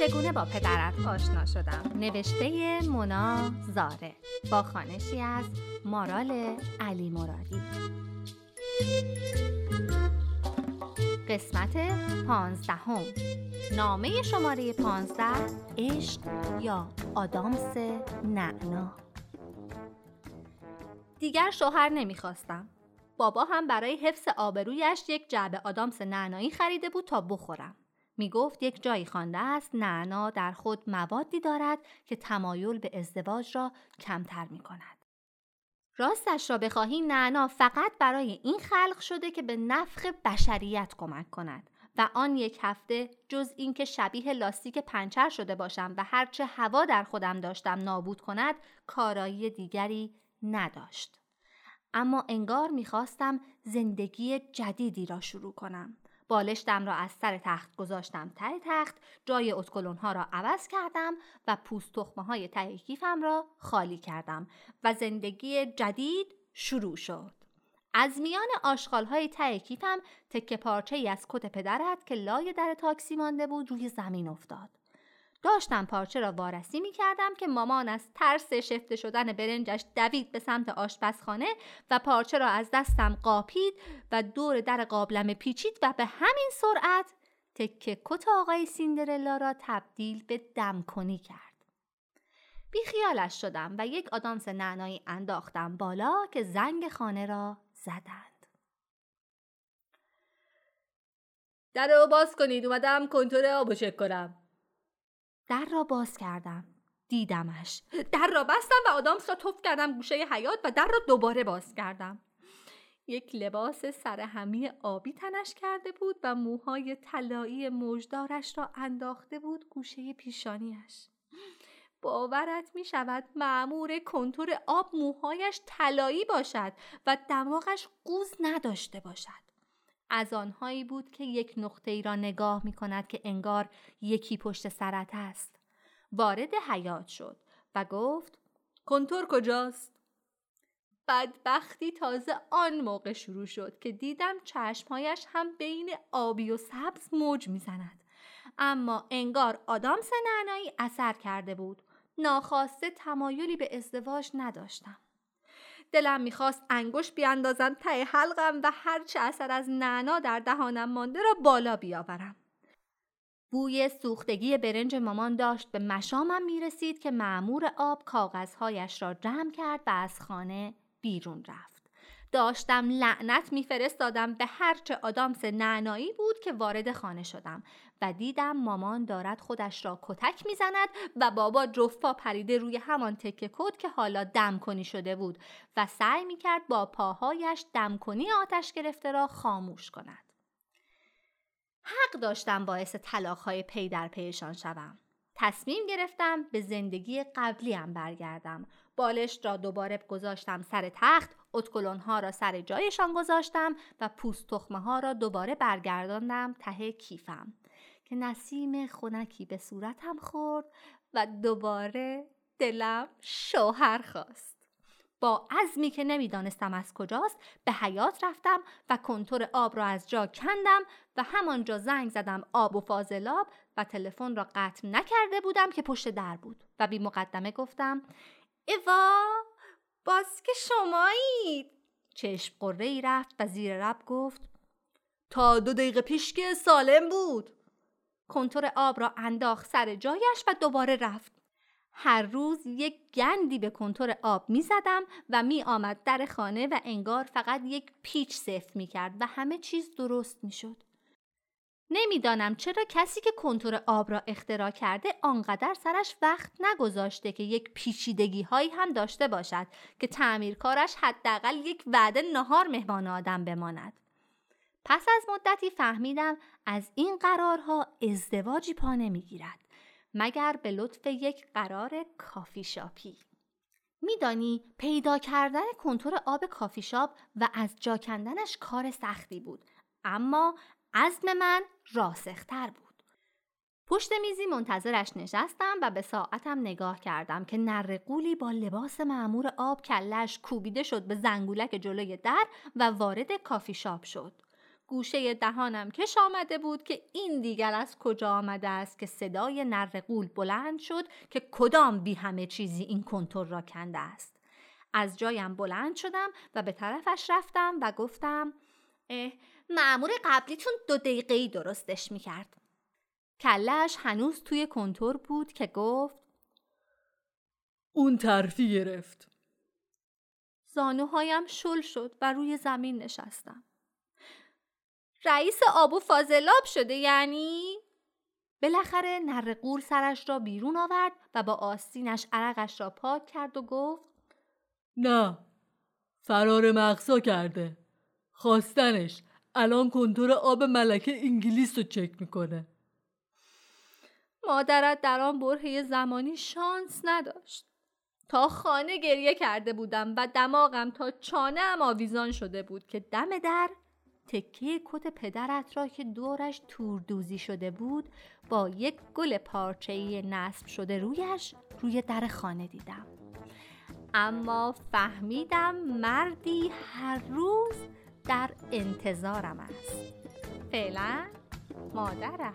چگونه با پدرت آشنا شدم؟ نوشته مونا زاره با خانشی از مارال علی مرادی. قسمت پانزدهم. نامه شماره پانزده عشق یا آدامس نعنا. دیگر شوهر نمی‌خواستم. بابا هم برای حفظ آبرویش یک جعبه آدامس نعنایی خریده بود تا بخورم. می گفت یک جایی خوانده است نعنا در خود موادی دارد که تمایل به ازدواج را کمتر می کند. راستش را بخواهی نعنا فقط برای این خلق شده که به نفخ بشریت کمک کند و آن یک هفته جز اینکه شبیه لاستیک پنچر شده باشم و هرچه هوا در خودم داشتم نابود کند کارایی دیگری نداشت. اما انگار می‌خواستم زندگی جدیدی را شروع کنم. بالشتم را از سر تخت گذاشتم ته تخت جای اتکلون ها را عوض کردم و پوست تخمه های ته کیفم را خالی کردم و زندگی جدید شروع شد. از میان آشغال های ته کیفم تکه پارچه ای از کت پدرت که لای در تاکسی مانده بود روی زمین افتاد. داشتم پارچه را وارسی می کردم که مامان از ترس شفته شدن برنجش دوید به سمت آشپزخانه و پارچه را از دستم قاپید و دور در قابلم پیچید و به همین سرعت تکه کت آقای سیندرلا را تبدیل به دمکنی کرد. بی خیالش شدم و یک آدامس نعنایی انداختم بالا که زنگ خانه را زدند. در رو باز کنید اومدم کنتور آبو چک کنم. در را باز کردم. دیدمش. در را بستم و آدامس را توف کردم گوشه حیات و در را دوباره باز کردم. یک لباس سرهمی آبی تنش کرده بود و موهای طلایی موجدارش را انداخته بود گوشه پیشانیش. باورت می شود معمور کنتور آب موهایش طلایی باشد و دماغش قوز نداشته باشد. از آنهایی بود که یک نقطه ای را نگاه می کند که انگار یکی پشت سرت است. وارد حیات شد و گفت کنتور کجاست؟ بدبختی تازه آن موقع شروع شد که دیدم چشمهایش هم بین آبی و سبز موج می‌زند. اما انگار آدامس نعنایی اثر کرده بود. ناخواسته تمایلی به ازدواج نداشتم. دلم می‌خواست انگوش بیاندازم ته حلقم و هرچه اثر از نعنا در دهانم مانده را بالا بیاورم. بوی سوختگی برنج مامان داشت به مشامم می‌رسید که معمور آب کاغذهایش را جمع کرد و از خانه بیرون رفت. داشتم لعنت میفرستادم به هرچه آدامس نعنایی بود که وارد خانه شدم و دیدم مامان دارد خودش را کتک می‌زند و بابا جفا پریده روی همان تکه کد که حالا دم کنی شده بود و سعی می‌کرد با پاهایش دم کنی آتش گرفته را خاموش کند. حق داشتم باعث طلاقهای پی در پیشان شوم. تصمیم گرفتم به زندگی قبلیم برگردم. بالش را دوباره گذاشتم سر تخت، اتکلون ها را سر جایشان گذاشتم و پوست تخمه ها را دوباره برگرداندم ته کیفم. که نسیم خونکی به صورتم خورد و دوباره دلم شوهر خواست. با عزمی که نمی‌دانستم از کجاست به حیات رفتم و کنتور آب را از جا کندم و همانجا زنگ زدم آب و فاضلاب تلفن را قطع نکرده بودم که پشت در بود و بی مقدمه گفتم ایوا باز که شمایید چشم قره ای رفت و زیر رب گفت تا دو دقیقه پیش که سالم بود کنتور آب را انداخت سر جایش و دوباره رفت. هر روز یک گندی به کنتور آب می زدم و می آمد در خانه و انگار فقط یک پیچ سفت می کرد و همه چیز درست می شد. نمی‌دانم چرا کسی که کنتور آب را اختراع کرده آنقدر سرش وقت نگذاشته که یک پیچیدگی هایی هم داشته باشد که تعمیرکارش حداقل یک وعده نهار مهمان آدم بماند. پس از مدتی فهمیدم از این قرارها ازدواجی پا نمی‌گیرد مگر به لطف یک قرار کافی شاپی میدانی پیدا کردن کنتور آب کافی شاپ و از جا کندنش کار سختی بود اما عزم من راسختر بود. پشت میزی منتظرش نشستم و به ساعتم نگاه کردم که نرقولی با لباس معمور آب کلش کوبیده شد به زنگولک جلوی در و وارد کافی شاپ شد. گوشه دهانم کش آمده بود که این دیگر از کجا آمده است که صدای نرقول بلند شد که کدام بی همه چیزی این کنتور را کنده است. از جایم بلند شدم و به طرفش رفتم و گفتم معمور قبلیتون دو دقیقه درستش می‌کرد. کلش هنوز توی کنتور بود که گفت اون ترفی گرفت. زانوهایم شل شد و روی زمین نشستم. رئیس آب و فاضلاب شده یعنی؟ بالاخره نرقول سرش را بیرون آورد و با آستینش عرقش را پاک کرد و گفت نه فرار مغزا کرده. خواستنش. الان کنتور آب ملکه انگلیس رو چک می‌کنه. مادرت در آن برهه زمانی شانس نداشت. تا خانه گریه کرده بودم و دماغم تا چانه هم آویزان شده بود که دم در تکه کت پدرت را که دورش توردوزی شده بود با یک گل پارچه‌ای نصب شده رویش روی در خانه دیدم. اما فهمیدم مردی هر روز در انتظارم است. فعلا مادرت.